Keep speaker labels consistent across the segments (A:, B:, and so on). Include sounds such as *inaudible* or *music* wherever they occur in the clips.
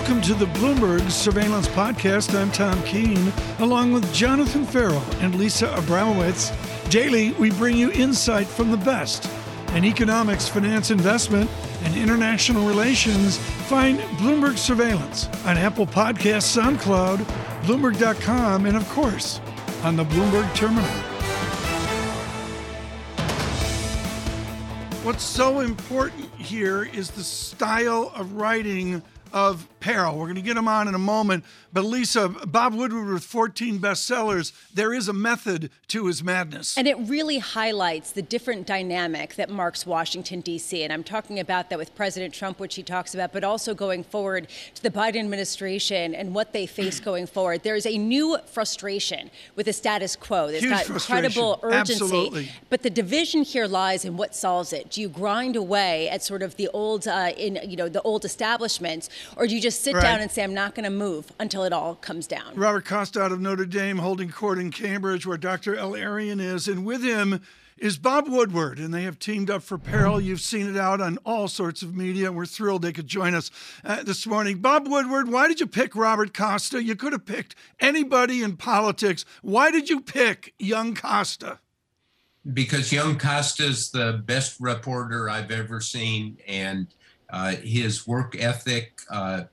A: Welcome to the Bloomberg Surveillance Podcast. I'm Tom Keene, along with Jonathan Ferro and Lisa Abramowicz. Daily, we bring you insight from the best in economics, finance, investment, and international relations. Find Bloomberg Surveillance on Apple Podcasts, SoundCloud, Bloomberg.com, and of course, on the Bloomberg Terminal. What's so important here is the style of writing of Peril. We're going to get him on in a moment. But Lisa, Bob Woodward with 14 bestsellers, there is a method to his madness.
B: And it really highlights the different dynamic that marks Washington, D.C. And I'm talking about that with President Trump, which he talks about, but also going forward to the Biden administration and what they face *clears throat* going forward. There is a new frustration with the status quo. There's
A: Huge
B: got incredible urgency.
A: Absolutely.
B: But the division here lies in what solves it. Do you grind away at sort of the old, uh, in you know, the old establishments, or do you just sit
A: Right.
B: down and say, I'm not going to move until it all comes down?
A: Robert Costa out of Notre Dame holding court in Cambridge, where Dr. El-Erian is. And with him is Bob Woodward, and they have teamed up for Peril. You've seen it out on all sorts of media, and we're thrilled they could join us uh, this morning. Bob Woodward, why did you pick Robert Costa? You could have picked anybody in politics. Why did you pick young Costa?
C: because young Costa is the best reporter I've ever seen, and uh, his work ethic uh,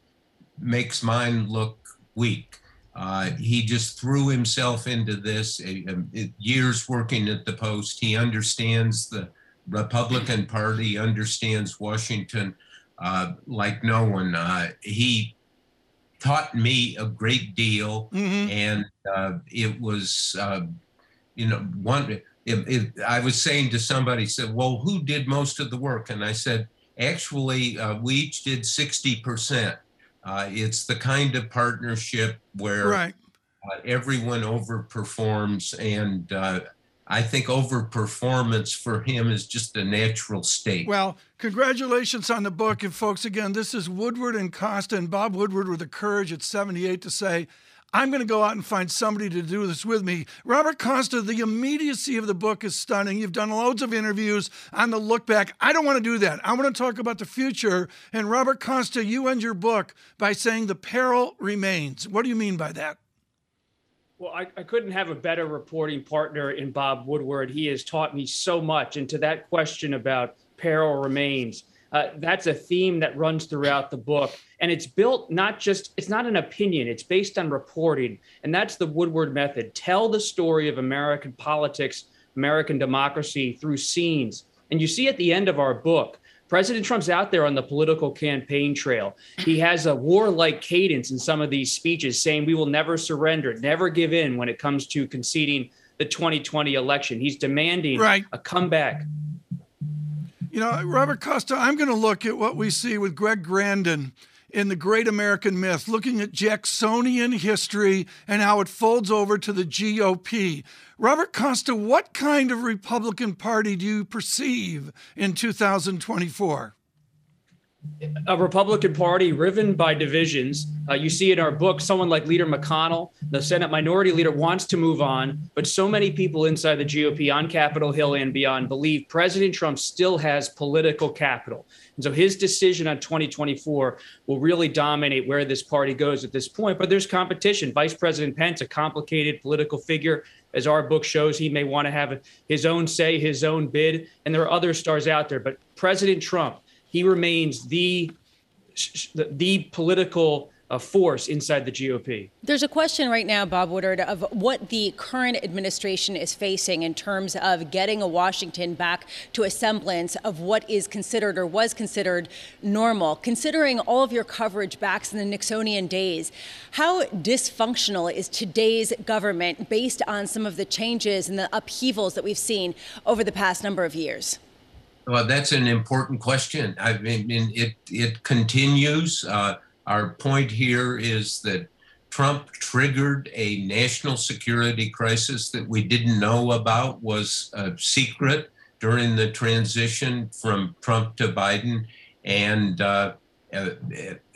C: makes mine look weak. Uh, he just threw himself into this. it- years working at the Post, he understands the Republican Party, understands Washington uh, like no one. Uh, he taught me a great deal
A: Mhm.
C: and uh, it was uh, you know one it, it, i was saying to somebody said well who did most of the work and i said actually uh, we each did 60% uh, it's the kind of partnership where
A: Right.
C: uh, everyone overperforms and uh, i think overperformance for him is just a natural state
A: Well, congratulations on the book. And folks, again, this is Woodward and Costa and Bob Woodward with the courage at 78 to say, I'm going to go out and find somebody to do this with me. Robert Costa, the immediacy of the book is stunning. You've done loads of interviews on the look back. I don't want to do that. I want to talk about the future. And Robert Costa, you end your book by saying the peril remains. What do you mean by that?
D: Well, I, I couldn't have a better reporting partner in Bob Woodward. He has taught me so much. And to that question about peril remains, uh, that's a theme that runs throughout the book. And it's built not just, it's not an opinion, it's based on reporting. And that's the Woodward method. Tell the story of American politics, American democracy through scenes. And you see at the end of our book, President Trump's out there on the political campaign trail. He has a warlike cadence in some of these speeches saying we will never surrender, never give in when it comes to conceding the 2020 election. He's demanding
A: Right.
D: a comeback.
A: You know, Robert Costa, I'm going to look at what we see with Greg Grandin in the Great American Myth, looking at Jacksonian history and how it folds over to the GOP. Robert Costa, what kind of Republican Party do you perceive in 2024?
D: A Republican Party riven by divisions. Uh, you see in our book, someone like Leader McConnell, the Senate Minority Leader, wants to move on, but so many people inside the GOP on Capitol Hill and beyond believe President Trump still has political capital. And so his decision on 2024 will really dominate where this party goes at this point. But there's competition. Vice President Pence, a complicated political figure, as our book shows, he may want to have his own say, his own bid, and there are other stars out there. But President Trump, he remains the the, political uh, force inside the GOP.
B: There's a question right now, Bob Woodward, of what the current administration is facing in terms of getting a Washington back to a semblance of what is considered or was considered normal. Considering all of your coverage back in the Nixonian days, how dysfunctional is today's government based on some of the changes and the upheavals that we've seen over the past number of years?
C: Well, that's an important question. I mean, it it continues. Uh, our point here is that Trump triggered a national security crisis that we didn't know about, was a secret during the transition from Trump to Biden. And uh, uh,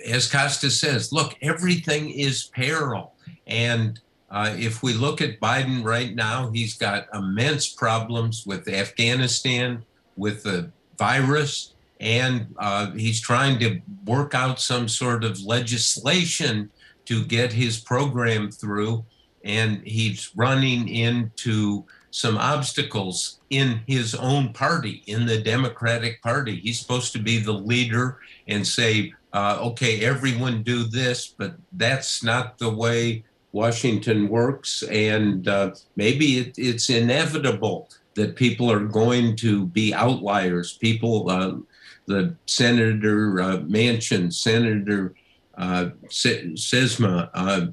C: as Costa says, look, everything is peril. And uh, if we look at Biden right now, he's got immense problems with Afghanistan, with the virus, and uh, he's trying to work out some sort of legislation to get his program through. And he's running into some obstacles in his own party, in the Democratic Party. He's supposed to be the leader and say, uh, okay, everyone do this, but that's not the way Washington works. And uh, maybe it, it's inevitable that people are going to be outliers. People, uh, the Senator uh, Manchin, Senator uh, uh,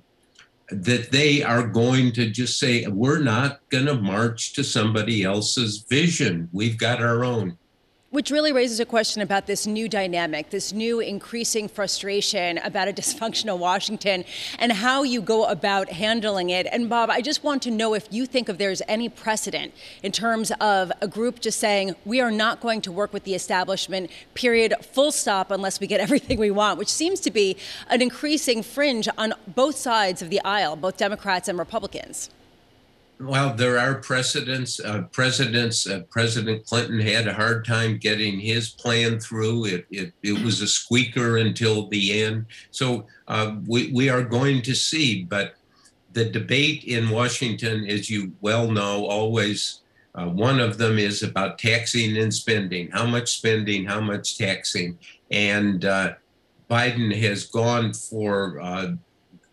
C: that they are going to just say, we're not going to march to somebody else's vision. We've got our own.
B: Which really raises a question about this new dynamic, this new increasing frustration about a *laughs* dysfunctional Washington and how you go about handling it. And Bob, I just want to know if you think of there's any precedent in terms of a group just saying, we are not going to work with the establishment, period, full stop, unless we get *laughs* everything we want, which seems to be an increasing fringe on both sides of the aisle, both Democrats and Republicans.
C: Well, there are precedents. Uh, presidents, uh, President Clinton had a hard time getting his plan through. It, it, it was a squeaker until the end. So uh, we, we are going to see. But the debate in Washington, as you well know, always uh, one of them is about taxing and spending. How much spending, how much taxing. And uh, Biden has gone for uh,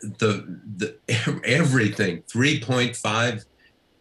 C: the, the *laughs* everything 3.5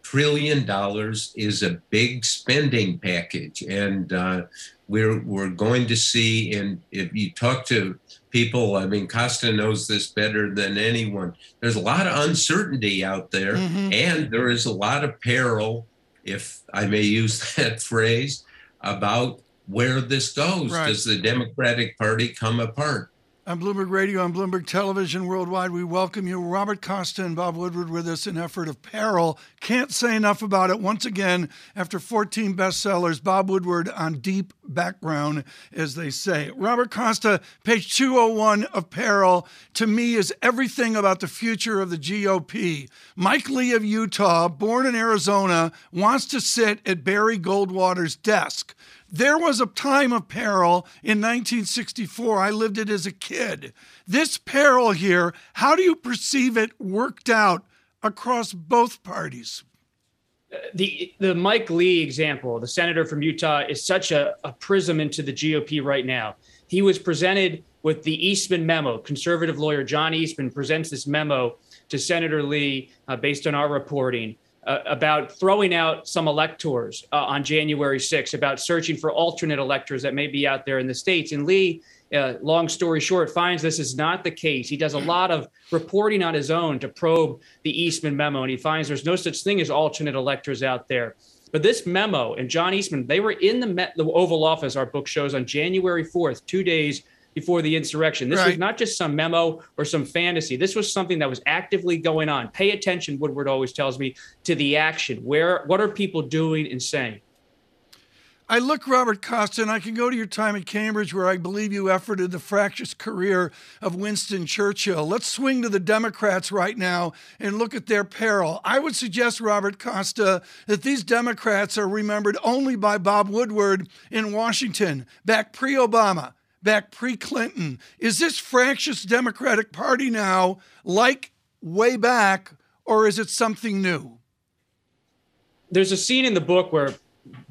C: trillion dollars is a big spending package, and uh, we're we're going to see. And if you talk to people, I mean, Costa knows this better than anyone. There's a lot of uncertainty out there, mm-hmm. and there is a lot of peril, if I may use *laughs* that phrase, about where this goes. Right. Does the Democratic Party come apart?
A: On Bloomberg Radio, on Bloomberg Television Worldwide, we welcome you. Robert Costa and Bob Woodward with us in Effort of Peril. Can't say enough about it. Once again, after 14 bestsellers, Bob Woodward on deep background, as they say. Robert Costa, page 201 of Peril, to me is everything about the future of the GOP. Mike Lee of Utah, born in Arizona, wants to sit at Barry Goldwater's desk. There was a time of peril in 1964. I lived it as a kid. This peril here, how do you perceive it worked out across both parties?
D: The the Mike Lee example, the senator from Utah, is such a, a prism into the GOP right now. He was presented with the Eastman memo. Conservative lawyer John Eastman presents this memo to Senator Lee uh, based on our reporting uh, about throwing out some electors uh, on January 6th, about searching for alternate electors that may be out there in the states. And Lee, uh, long story short, finds this is not the case. He does a lot of reporting on his own to probe the Eastman memo, and he finds there's no such thing as alternate electors out there. But this memo and John Eastman, they were in the, Met, the Oval Office, our book shows, on January 4th, two days before the insurrection. This right. was not just some memo or some fantasy. This was something that was actively going on. Pay attention, Woodward always tells me, to the action. Where what are people doing and saying?
A: I look, Robert Costa, and I can go to your time at Cambridge, where I believe you efforted the fractious career of Winston Churchill. Let's swing to the Democrats right now and look at their peril. I would suggest, Robert Costa, that these Democrats are remembered only by Bob Woodward in Washington, back pre Obama back pre Clinton. Is this fractious Democratic Party now like way back, or is it something new?
D: There's a scene in the book where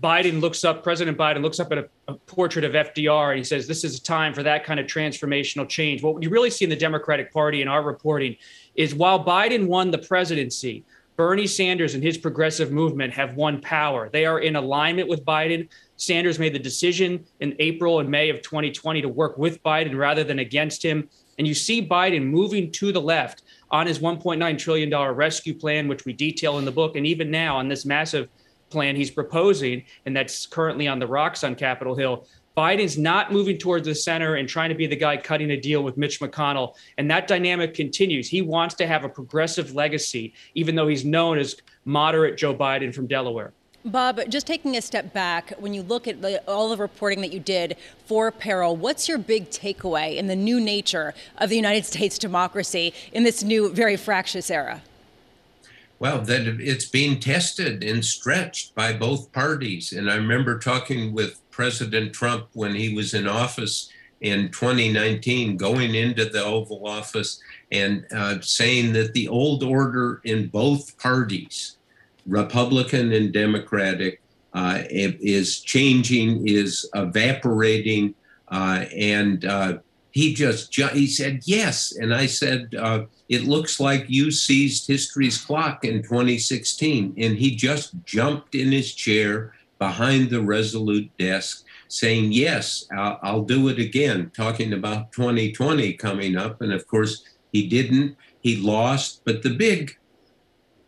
D: Biden looks up, President Biden looks up at a, a, portrait of FDR and he says, This is a time for that kind of transformational change. What you really see in the Democratic Party in our reporting is while Biden won the presidency, Bernie Sanders and his progressive movement have won power. They are in alignment with Biden. Sanders made the decision in April and May of 2020 to work with Biden rather than against him. And you see Biden moving to the left on his $1.9 trillion rescue plan, which we detail in the book. And even now on this massive plan he's proposing, and that's currently on the rocks on Capitol Hill, Biden's not moving towards the center and trying to be the guy cutting a deal with Mitch McConnell. And that dynamic continues. He wants to have a progressive legacy, even though he's known as moderate Joe Biden from Delaware.
B: Bob, just taking a step back, when you look at the, all the reporting that you did for Peril, what's your big takeaway in the new nature of the United *laughs* States democracy in this new, very fractious era?
C: Well, that it's being tested and stretched by both parties. And I remember talking with President Trump when he was in office in 2019, going into the Oval Office and uh, saying that the old order in both parties, Republican and Democratic, uh, is changing, is evaporating, uh, and uh, he just he said yes, and I said uh, it looks like you seized history's clock in 2016, and he just jumped in his chair behind the Resolute desk, saying yes, I'll, I'll do it again, talking about 2020 coming up, and of course he didn't. He lost, but the big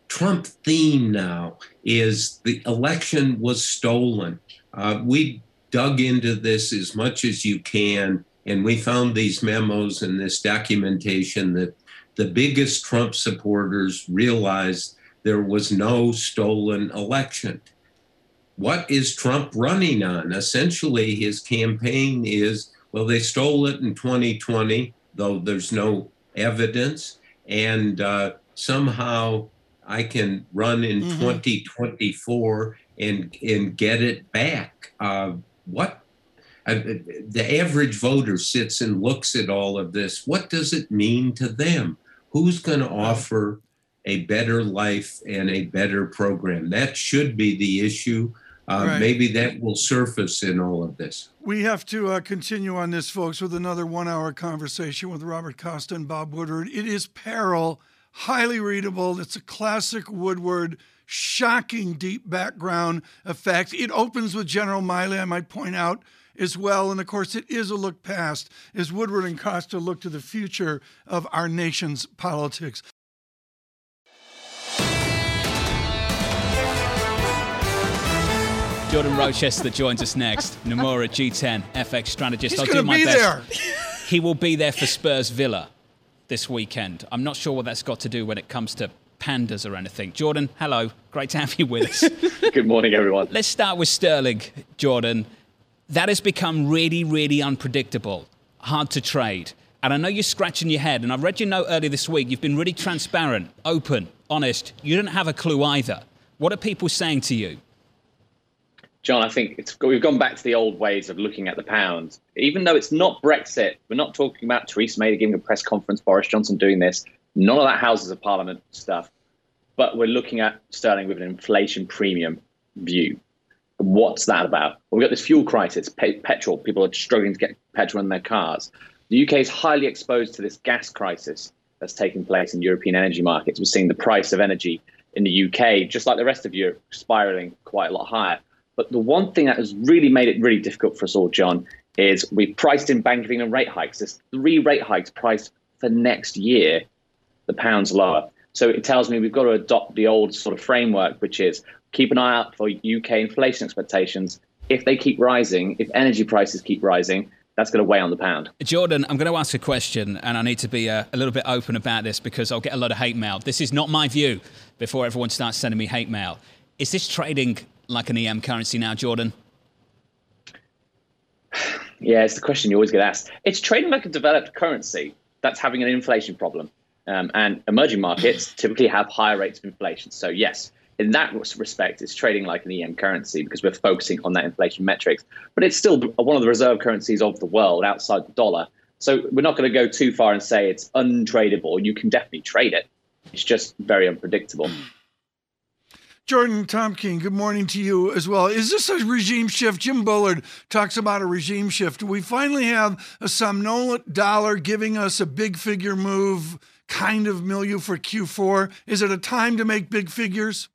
C: Trump theme now is the election was stolen. Uh, we dug into this as much as you can and we found these memos and this documentation that the biggest Trump supporters realized there was no stolen election. What is Trump running on? Essentially, his campaign is well, they stole it in 2020, though there's no evidence. And uh, somehow I can run in mm-hmm. 2024 and, and get it back. Uh, what the average voter sits and looks at all of this. What does it mean to them? Who's going to offer a better life and a better program? That should be the issue. Uh, right. Maybe that will surface in all of this.
A: We have to uh, continue on this, folks, with another one hour conversation with Robert Costa and Bob Woodward. It is Peril, highly readable. It's a classic Woodward, shocking deep background effect. It opens with General Milley, I might point out as well. And of course, it is a look past as Woodward and Costa look to the future of our nation's politics.
E: Jordan Rochester joins us next. Nomura G10 FX strategist.
A: He's I'll do my best. There.
E: He will be there for Spurs Villa this weekend. I'm not sure what that's got to do when it comes to pandas or anything. Jordan, hello. Great to have you with us. *laughs*
F: Good morning, everyone.
E: Let's start with Sterling, Jordan that has become really, really unpredictable, hard to trade. And I know you're scratching your head, and I've read your note earlier this week. You've been really transparent, open, honest. You don't have a clue either. What are people saying to you?
F: John, I think we've gone back to the old ways of looking at the pound. Even though it's not Brexit, we're not talking about Theresa May giving a press conference, Boris Johnson doing this. None of that Houses of Parliament stuff. But we're looking at sterling with an inflation premium view. What's that about? Well, we've got this fuel crisis, pe- petrol. People are struggling to get petrol in their cars. The UK is highly exposed to this gas crisis that's taking place in European energy markets. We're seeing the price of energy in the UK, just like the rest of Europe, spiraling quite a lot higher. But the one thing that has really made it really difficult for us all, John, is we've priced in Bank of England rate hikes. There's three rate hikes priced for next year. The pound's lower. So it tells me we've got to adopt the old sort of framework, which is keep an eye out for UK inflation expectations. If they keep rising, if energy prices keep rising, that's going to weigh on the pound.
E: Jordan, I'm going to ask a question, and I need to be a, uh, a, little bit open about this because I'll get a lot of hate mail. This is not my view before everyone starts sending me hate mail. Is this trading like an EM currency now, Jordan?
F: Yeah, it's the question you always get asked. It's trading like a developed currency that's having an inflation problem. Um, and emerging markets typically have higher rates of inflation. So, yes, in that respect, it's trading like an EM currency because we're focusing on that inflation metrics. But it's still one of the reserve currencies of the world outside the dollar. So we're not going to go too far and say it's untradeable. You can definitely trade it. It's just very unpredictable.
A: Jordan Tompkin, good morning to you as well. Is this a regime shift? Jim Bullard talks about a regime shift. We finally have a somnolent dollar giving us a big figure move kind of milieu for Q4? Is it a time to make big figures?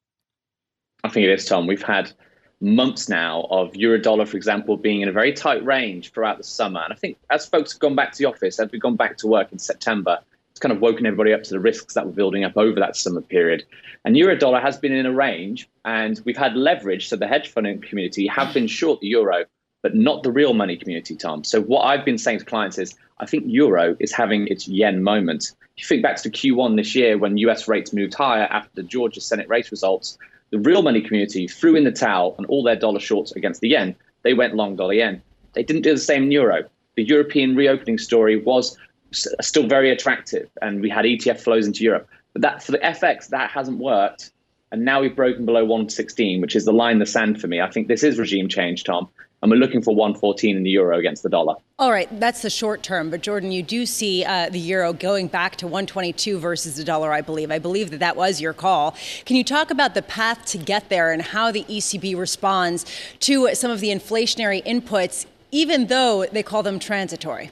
F: I think it is, Tom. We've had months now of euro dollar, for example, being in a very tight range throughout the summer. And I think as folks have gone back to the office, as we've gone back to work in September, it's kind of woken everybody up to the risks that were building up over that summer period. And euro dollar has been in a range, and we've had leverage. So the hedge fund community have been short the euro, but not the real money community, Tom. So what I've been saying to clients is, I think euro is having its yen moment. If you think back to Q1 this year when US rates moved higher after the Georgia Senate race results, the real money community threw in the towel and all their dollar shorts against the yen. They went long dollar yen. They didn't do the same in euro. The European reopening story was still very attractive, and we had ETF flows into Europe. But that for the FX, that hasn't worked. And now we've broken below 116, which is the line in the sand for me. I think this is regime change, Tom. and we're looking for 114 in the euro against the dollar.
B: All right, that's the short term. But Jordan, you do see uh, the euro going back to 122 versus the dollar, I believe. I believe that that was your call. Can you talk about the path to get there and how the ECB responds to some of the inflationary inputs, even though they call them transitory?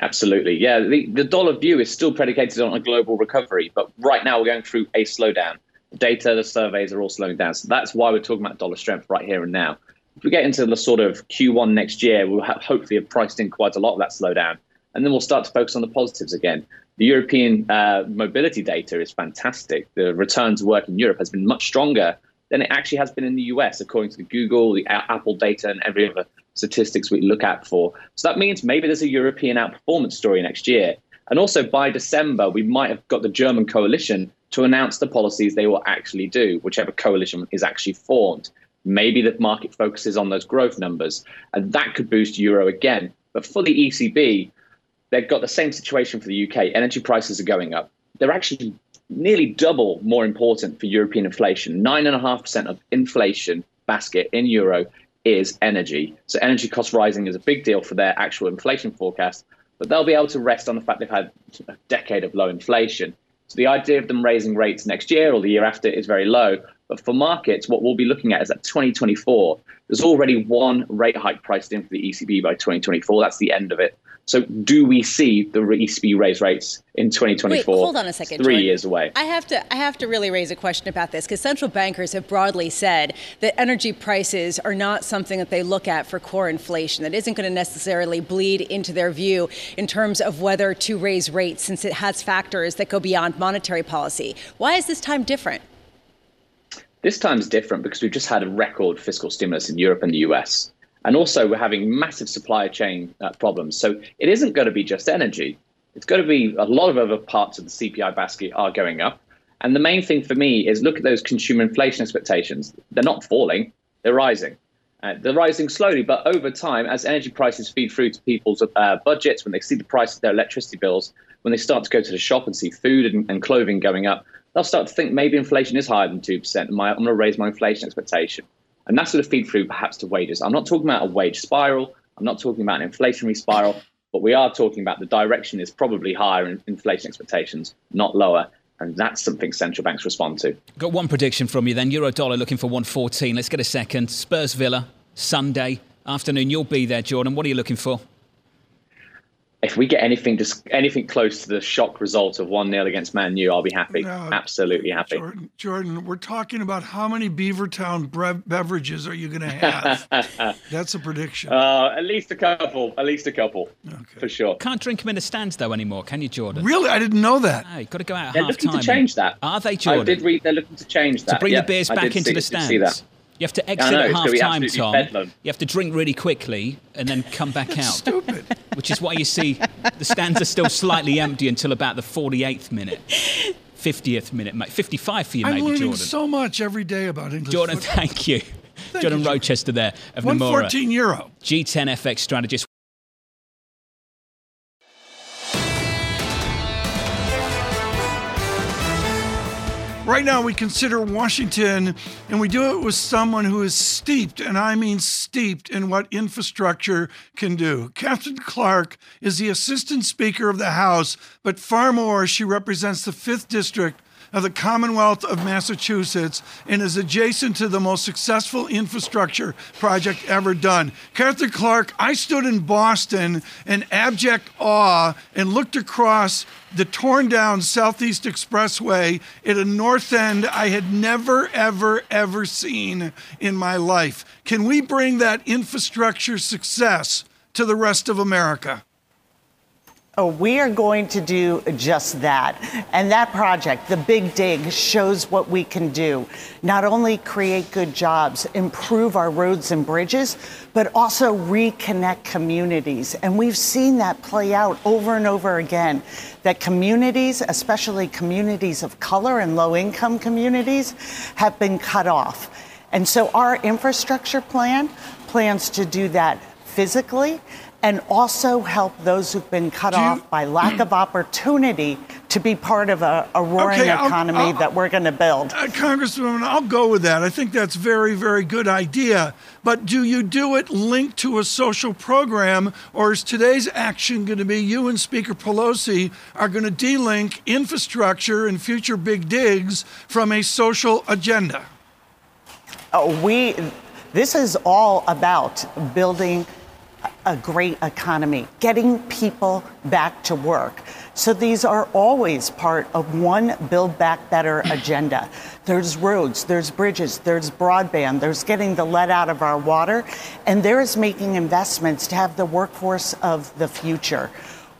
F: Absolutely. Yeah, the, the dollar view is still predicated on a global recovery, but right now we're going through a slowdown. The data, the surveys are all slowing down. So that's why we're talking about dollar strength right here and now if we get into the sort of Q1 next year, we'll have hopefully have priced in quite a lot of that slowdown. And then we'll start to focus on the positives again. The European uh, mobility data is fantastic. The return to work in Europe has been much stronger than it actually has been in the US, according to the Google, the Apple data, and every other statistics we look at for. So that means maybe there's a European outperformance story next year. And also by December, we might have got the German coalition to announce the policies they will actually do, whichever coalition is actually formed. Maybe the market focuses on those growth numbers, and that could boost euro again. But for the ECB, they've got the same situation for the UK. Energy prices are going up. They're actually nearly double more important for European inflation. Nine and a half percent of inflation basket in euro is energy. So energy cost rising is a big deal for their actual inflation forecast. But they'll be able to rest on the fact they've had a decade of low inflation. So the idea of them raising rates next year or the year after is very low. But for markets, what we'll be looking at is that 2024, there's already one rate hike priced in for the ECB by 2024. That's the end of it. So, do we see the ECB raise rates in 2024?
B: Wait, hold on a second.
F: Three
B: Jordan.
F: years away.
B: I have to. I have to really raise a question about this because central bankers have broadly said that energy prices are not something that they look at for core inflation. That isn't going to necessarily bleed into their view in terms of whether to raise rates, since it has factors that go beyond monetary policy. Why is this time different?
F: This time is different because we've just had a record fiscal stimulus in Europe and the US. And also, we're having massive supply chain uh, problems. So it isn't going to be just energy. It's going to be a lot of other parts of the CPI basket are going up. And the main thing for me is look at those consumer inflation expectations. They're not falling, they're rising. Uh, they're rising slowly, but over time, as energy prices feed through to people's uh, budgets, when they see the price of their electricity bills, when they start to go to the shop and see food and, and clothing going up, they'll start to think maybe inflation is higher than 2%, and my, I'm going to raise my inflation expectation. And that's going to feed through perhaps to wages. I'm not talking about a wage spiral, I'm not talking about an inflationary spiral, but we are talking about the direction is probably higher in inflation expectations, not lower. And that's something central banks respond to.
E: Got one prediction from you then. Euro dollar looking for 114. Let's get a second. Spurs Villa, Sunday afternoon. You'll be there, Jordan. What are you looking for?
F: If we get anything just anything close to the shock result of one 0 against Man U, I'll be happy. No, Absolutely happy.
A: Jordan, Jordan, we're talking about how many Beavertown bre- beverages are you going to have? *laughs* That's a prediction.
F: Uh, at least a couple. At least a couple. Okay. For sure.
E: Can't drink them in the stands though anymore, can you, Jordan?
A: Really, I didn't know that.
E: No, you've got to go out.
F: They're looking to change that.
E: Are they, Jordan?
F: I did read they're looking to change that.
E: To bring
F: yeah,
E: the beers back into the stands. You have to exit
F: know,
E: at half time, Tom.
F: Bedlam.
E: You have to drink really quickly and then come back out.
A: Stupid.
E: Which is why you see the stands are still slightly empty until about the 48th minute. 50th minute, mate. 55 for you,
A: I'm
E: maybe,
A: learning
E: Jordan.
A: so much every day about English.
E: Jordan,
A: football.
E: thank you.
A: Thank
E: Jordan
A: you,
E: Rochester there of
A: 114
E: Nomura.
A: euro.
E: G10 FX strategist.
A: Right now, we consider Washington, and we do it with someone who is steeped, and I mean steeped, in what infrastructure can do. Katherine Clark is the Assistant Speaker of the House, but far more, she represents the 5th District of the Commonwealth of Massachusetts and is adjacent to the most successful infrastructure project ever done. Katherine Clark, I stood in Boston in abject awe and looked across the torn down Southeast Expressway at a north end I had never, ever, ever seen in my life. Can we bring that infrastructure success to the rest of America?
G: Oh, we are going to do just that. And that project, the Big Dig, shows what we can do. Not only create good jobs, improve our roads and bridges, but also reconnect communities. And we've seen that play out over and over again. That communities, especially communities of color and low income communities, have been cut off. And so our infrastructure plan plans to do that physically and also help those who've been cut
A: Do you-
G: off by lack of opportunity to be part of a, a roaring
A: Okay, I'll-
G: economy
A: I'll-
G: that we're going to build.
A: Uh, Congresswoman, I'll go with that. I think that's very, very good idea. But do you do it linked to a social program, or is today's action going to be you and Speaker Pelosi are going to delink infrastructure and future big digs from a social agenda?
G: Oh, we, this is all about building a great economy, getting people back to work. So these are always part of one Build Back Better *clears throat* agenda. There's roads, there's bridges, there's broadband, there's getting the lead out of our water, and there is making investments to have the workforce of the future.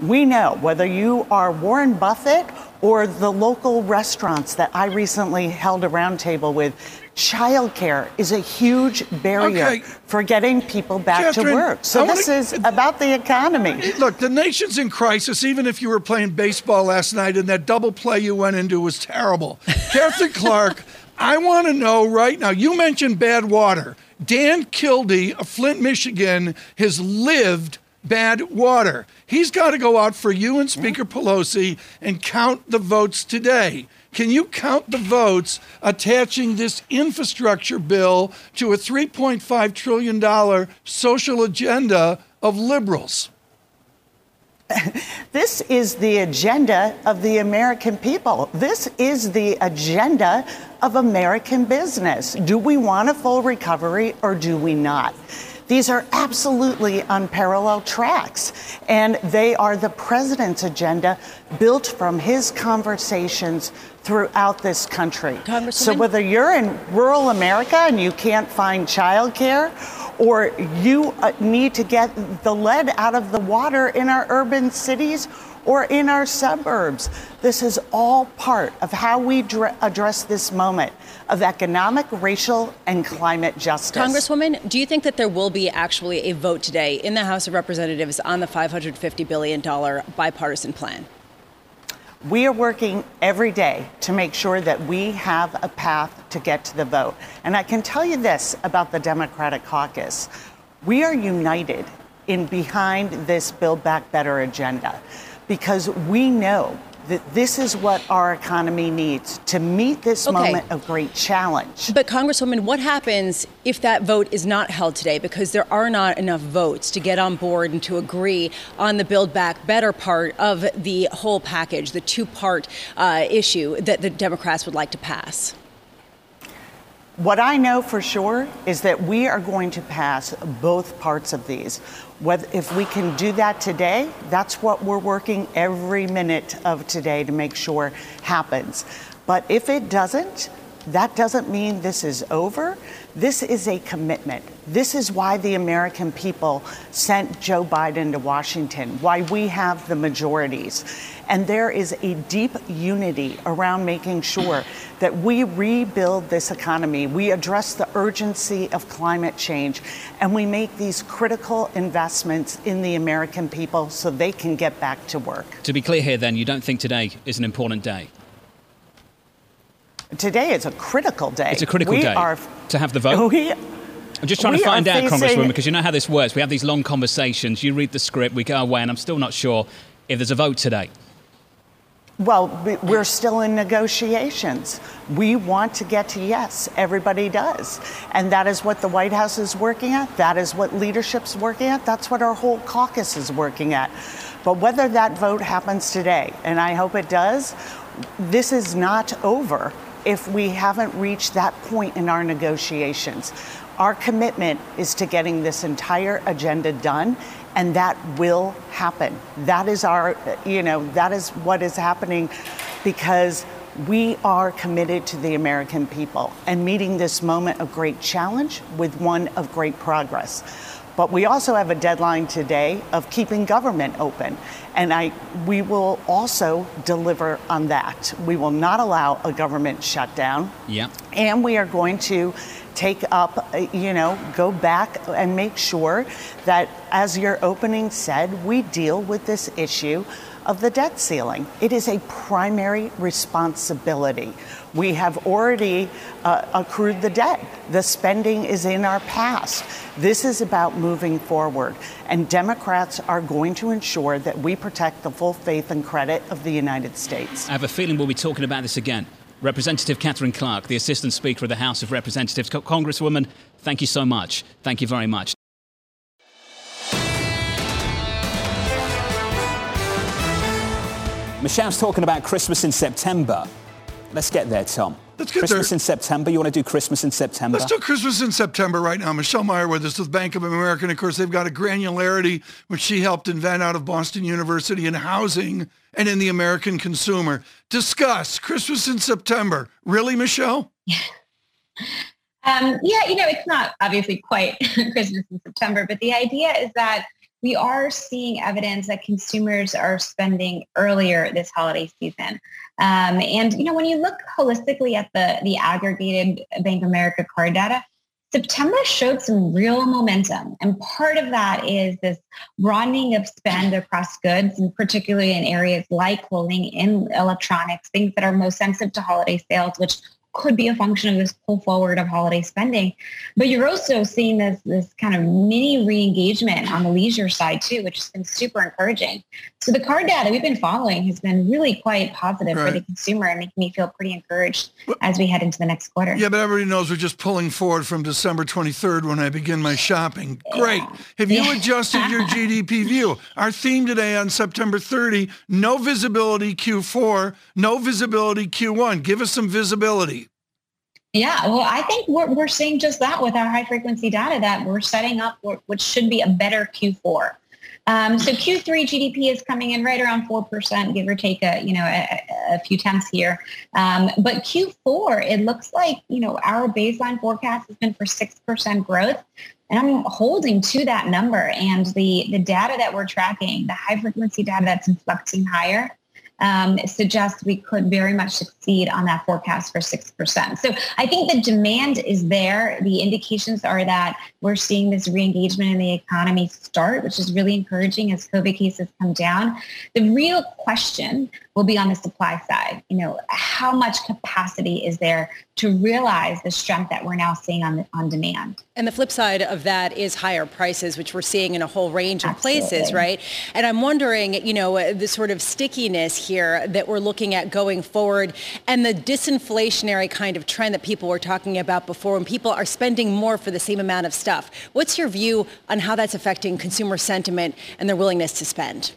G: We know whether you are Warren Buffett or the local restaurants that I recently held a roundtable with, childcare is a huge barrier
A: Okay.
G: for getting people back to work. So
A: wanna-
G: this is about the economy.
A: Look, the nation's in crisis, even if you were playing baseball last night and that double play you went into was terrible. *laughs* Katherine Clark, I want to know right now. You mentioned bad water. Dan Kildee of Flint, Michigan, has lived bad water. He's got to go out for you and Speaker Pelosi and count the votes today. Can you count the votes attaching this infrastructure bill to a $3.5 trillion social agenda of liberals? *laughs*
G: This is the agenda of the American people. This is the agenda of American business. Do we want a full recovery or do we not? These are absolutely unparalleled tracks, and they are the president's agenda built from his conversations throughout this country. So whether you're in rural America and you can't find childcare, or you uh, need to get the lead out of the water in our urban cities or in our suburbs. This is all part of how we dr- address this moment of economic, racial, and climate justice.
B: Congresswoman, do you think that there will be actually a vote today in the House of Representatives on the $550 billion bipartisan plan?
G: We are working every day to make sure that we have a path to get to the vote. And I can tell you this about the Democratic caucus we are united in behind this Build Back Better agenda because we know that this is what our economy needs to meet this
B: Okay.
G: moment of great challenge.
B: But, Congresswoman, what happens if that vote is not held today because there are not enough votes to get on board and to agree on the Build Back Better part of the whole package, the two part uh, issue that the Democrats would like to pass?
G: What I know for sure is that we are going to pass both parts of these. If we can do that today, that's what we're working every minute of today to make sure happens. But if it doesn't, that doesn't mean this is over. This is a commitment. This is why the American people sent Joe Biden to Washington, why we have the majorities. And there is a deep unity around making sure that we rebuild this economy, we address the urgency of climate change, and we make these critical investments in the American people so they can get back to work.
E: To be clear here, then, you don't think today is an important day?
G: Today is a critical day.
E: It's a critical
G: we
E: day
G: Are,
E: to have the vote.
G: we,
E: I'm just trying to find out,
G: facing-
E: Congresswoman, because you know how this works. We have these long conversations. You read the script, we go away, and I'm still not sure if there's a vote today.
G: Well, we- we're still in negotiations. We want to get to yes. Everybody does. And that is what the White House is working at. That is what leadership's working at. That's what our whole caucus is working at. But whether that vote happens today, and I hope it does, this is not over if we haven't reached that point in our negotiations. Our commitment is to getting this entire agenda done, and that will happen. That is our, you know, that is what is happening because we are committed to the American people and meeting this moment of great challenge with one of great progress. But we also have a deadline today of keeping government open. And I, we will also deliver on that. We will not allow a government shutdown.
E: Yeah.
G: And we are going to take up, you know, go back and make sure that, as your opening said, we deal with this issue of the debt ceiling. It is a primary responsibility. We have already uh, accrued the debt. The spending is in our past. This is about moving forward. And Democrats are going to ensure that we protect the full faith and credit of the United States.
E: I have a feeling we'll be talking about this again. Representative Katherine Clark, the Assistant Speaker of the House of Representatives. Congresswoman, thank you so much. Thank you very much. Michelle's talking about Christmas in September. Let's get there, Tom.
A: Let's get
E: Christmas
A: there.
E: in September. You want to do Christmas in September?
A: Let's do Christmas in September right now. Michelle Meyer with us with Bank of America. And of course, they've got a granularity which she helped invent out of Boston University in housing and in the American consumer. Discuss Christmas in September. Really, Michelle? *laughs*
H: Um, yeah, you know, it's not obviously quite *laughs* Christmas in September, but the idea is that we are seeing evidence that consumers are spending earlier this holiday season. Um, and, you know, when you look holistically at the, the aggregated Bank of America card data, September showed some real momentum. And part of that is this broadening of spend across goods, and particularly in areas like clothing, in electronics, things that are most sensitive to holiday sales, which could be a function of this pull forward of holiday spending. But you're also seeing this this kind of mini re-engagement on the leisure side too, which has been super encouraging. So the card data we've been following has been really quite positive right. for the consumer and making me feel pretty encouraged as we head into the next quarter.
A: Yeah, but everybody knows we're just pulling forward from December 23rd when I begin my shopping. Great. Yeah. Have you adjusted your *laughs* GDP view? Our theme today on September 30, no visibility Q4, no visibility Q1. Give us some visibility.
H: Yeah, well, I think we're, we're seeing just that with our high frequency data that we're setting up what should be a better Q4. Um, so Q3 GDP is coming in right around 4%, give or take a, you know, a, a few tenths here. Um, but Q4, it looks like, you know, our baseline forecast has been for 6% growth. And I'm holding to that number. And the, the data that we're tracking, the high frequency data that's inflecting higher, um, suggests we could very much succeed on that forecast for 6%. So I think the demand is there. The indications are that we're seeing this reengagement in the economy start, which is really encouraging as COVID cases come down. The real question will be on the supply side. You know, how much capacity is there to realize the strength that we're now seeing on the, on demand?
B: And the flip side of that is higher prices, which we're seeing in a whole range of
H: Absolutely.
B: places, right? And I'm wondering, you know, the sort of stickiness here that we're looking at going forward and the disinflationary kind of trend that people were talking about before when people are spending more for the same amount of stuff. What's your view on how that's affecting consumer sentiment and their willingness to spend?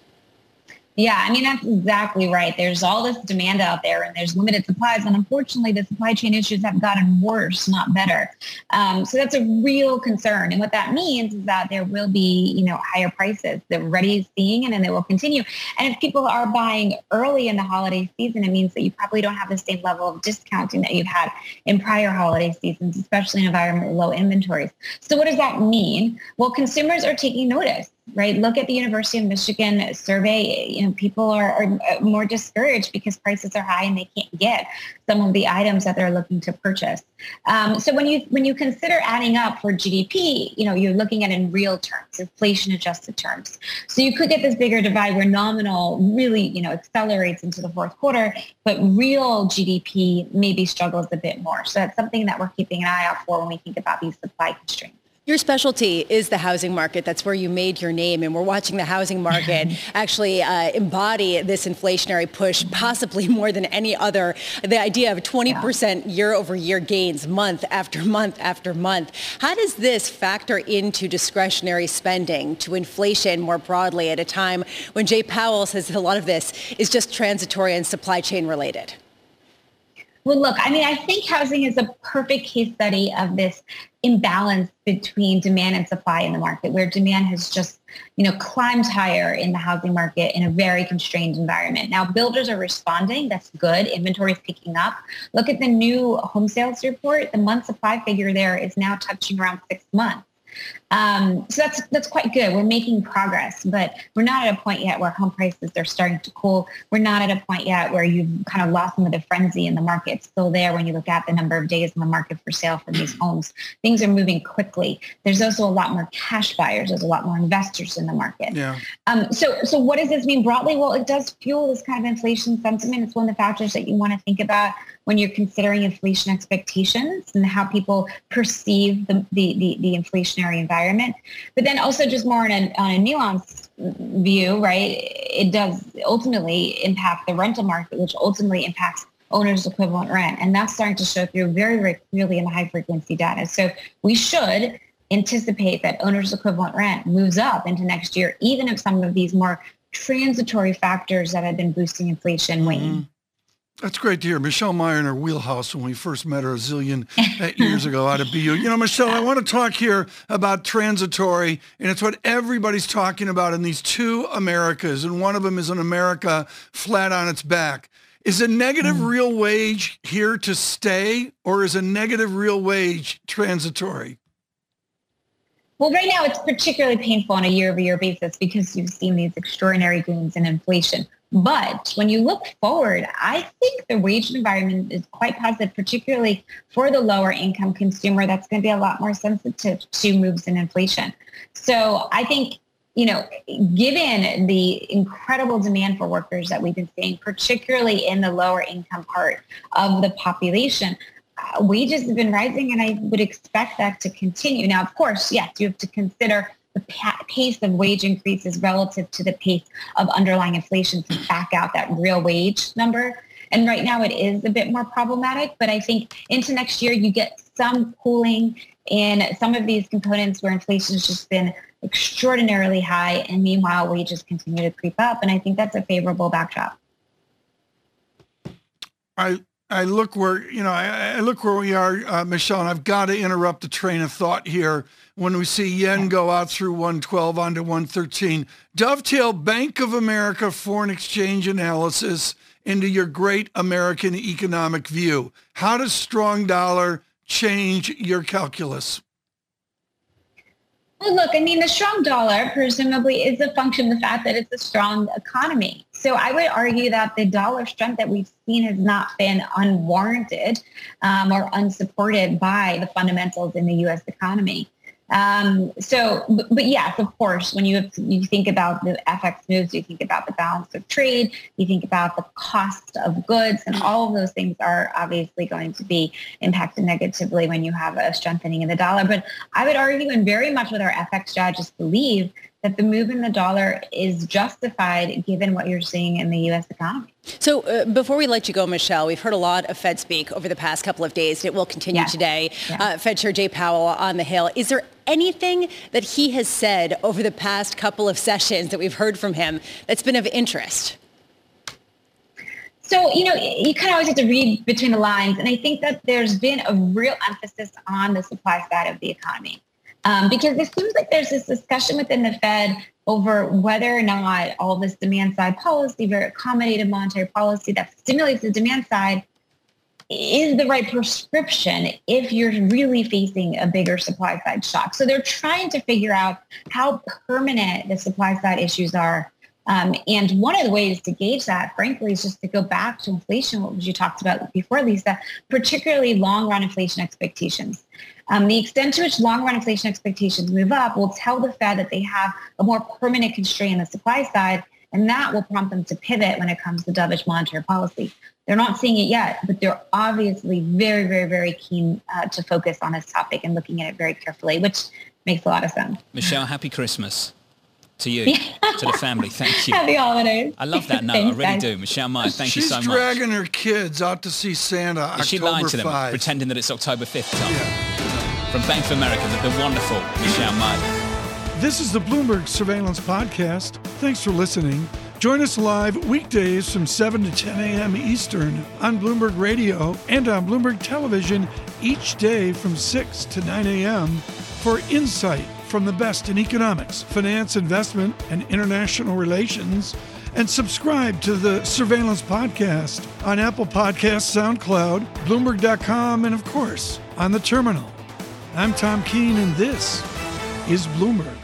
H: Yeah, I mean, that's exactly right. There's all this demand out there and there's limited supplies. And unfortunately, the supply chain issues have gotten worse, not better. Um, so that's a real concern. And what that means is that there will be, you know, higher prices. They're already seeing and then they will continue. And if people are buying early in the holiday season, it means that you probably don't have the same level of discounting that you've had in prior holiday seasons, especially in an environment with low inventories. So what does that mean? Well, consumers are taking notice right? Look at the University of Michigan survey. You know, people are, are, more discouraged because prices are high and they can't get some of the items that they're looking to purchase. Um, so when you when you consider adding up for GDP, you know, you're looking at in real terms, inflation adjusted terms. So you could get this bigger divide where nominal really, you know, accelerates into the fourth quarter, but real GDP maybe struggles a bit more. So that's something that we're keeping an eye out for when we think about these supply constraints.
B: Your specialty is the housing market. That's where you made your name. And we're watching the housing market *laughs* actually uh, embody this inflationary push, possibly more than any other. The idea of 20% year over year gains month after month after month. How does this factor into discretionary spending, to inflation more broadly at a time when Jay Powell says a lot of this is just transitory and supply chain related?
H: Well, look, I mean, I think housing is a perfect case study of this imbalance between demand and supply in the market, where demand has just, you know, climbed higher in the housing market in a very constrained environment. Now, builders are responding. That's good. Inventory is picking up. Look at the new home sales report. The month supply figure there is now touching around six months. Um, so that's that's quite good. We're making progress, but we're not at a point yet where home prices are starting to cool. We're not at a point yet where you've kind of lost some of the frenzy in the market. It's still there when you look at the number of days in the market for sale for these homes. Things are moving quickly. There's also a lot more cash buyers. There's a lot more investors in the market.
A: Yeah.
H: Um, so so what does this mean broadly? Well, it does fuel this kind of inflation sentiment. It's one of the factors that you want to think about when you're considering inflation expectations and how people perceive the, the, the, the inflationary environment. But then also just more on a, on a nuanced view, right? It does ultimately impact the rental market, which ultimately impacts owner's equivalent rent. And that's starting to show through very, very clearly in the high frequency data. So we should anticipate that owner's equivalent rent moves up into next year, even if some of these more transitory factors that have been boosting inflation wane. Mm-hmm.
A: That's great to hear. Michelle Meyer in her wheelhouse when we first met her a zillion years ago out of BU. You know, Michelle, I want to talk here about transitory, and it's what everybody's talking about in these two Americas, and one of them is an America flat on its back. Is a negative mm. real wage here to stay, or is a negative real wage transitory?
H: Well, right now it's particularly painful on a year-over-year basis because you've seen these extraordinary gains in inflation. But when you look forward, I think the wage environment is quite positive, particularly for the lower income consumer that's going to be a lot more sensitive to moves in inflation. So I think, you know, given the incredible demand for workers that we've been seeing, particularly in the lower income part of the population, uh, wages have been rising and I would expect that to continue. Now, of course, yes, you have to consider the pace of wage increases relative to the pace of underlying inflation to back out that real wage number. And right now it is a bit more problematic, but I think into next year you get some cooling in some of these components where inflation has just been extraordinarily high and meanwhile wages continue to creep up. And I think that's a favorable backdrop.
A: I I look where you know I, I look where we are, uh, Michelle, and I've got to interrupt the train of thought here. When we see yen go out through 112 onto 113, dovetail Bank of America foreign exchange analysis into your great American economic view. How does strong dollar change your calculus?
H: Well, look, I mean, the strong dollar presumably is a function of the fact that it's a strong economy. So I would argue that the dollar strength that we've seen has not been unwarranted um, or unsupported by the fundamentals in the U.S. economy. Um, so, but, but, yes, of course, when you have, you think about the FX moves, you think about the balance of trade, you think about the cost of goods, and all of those things are obviously going to be impacted negatively when you have a strengthening of the dollar. But I would argue, and very much with our FX strategists believe, that the move in the dollar is justified given what you're seeing in the U.S. economy.
B: So uh, before we let you go, Michelle, we've heard a lot of Fed speak over the past couple of days. It will continue yeah. today. Yeah. Uh, Fed Chair Jay Powell on the Hill. Is there anything that he has said over the past couple of sessions that we've heard from him that's been of interest?
H: So, you know, you kind of always have to read between the lines. And I think that there's been a real emphasis on the supply side of the economy. Um, because it seems like there's this discussion within the Fed over whether or not all this demand side policy, very accommodative monetary policy that stimulates the demand side is the right prescription if you're really facing a bigger supply side shock. So they're trying to figure out how permanent the supply side issues are. Um, and one of the ways to gauge that, frankly, is just to go back to inflation, what you talked about before, Lisa, particularly long run inflation expectations. Um, the extent to which long-run inflation expectations move up will tell the Fed that they have a more permanent constraint on the supply side, and that will prompt them to pivot when it comes to dovish monetary policy. They're not seeing it yet, but they're obviously very, very, very keen uh, to focus on this topic and looking at it very carefully, which makes a lot of sense.
E: Michelle, happy Christmas to you, to the family. Thank *laughs* you.
H: Happy holidays.
E: I love that note. Thanks, I really guys. do. Michelle Meyer, thank
A: She's
E: you so much.
A: She's dragging her kids out to see Santa Is October
E: she lying to them,
A: 5.
E: pretending that it's October 5th, Tom? Yeah. From Bank of America, the, the wonderful Michelle Meyer.
A: This is the Bloomberg Surveillance Podcast. Thanks for listening. Join us live weekdays from 7 to 10 a.m. Eastern on Bloomberg Radio and on Bloomberg Television each day from 6 to 9 a.m. for insight from the best in economics, finance, investment, and international relations. And subscribe to the Surveillance Podcast on Apple Podcasts, SoundCloud, Bloomberg.com, and of course, on the terminal. I'm Tom Keene, and this is Bloomberg.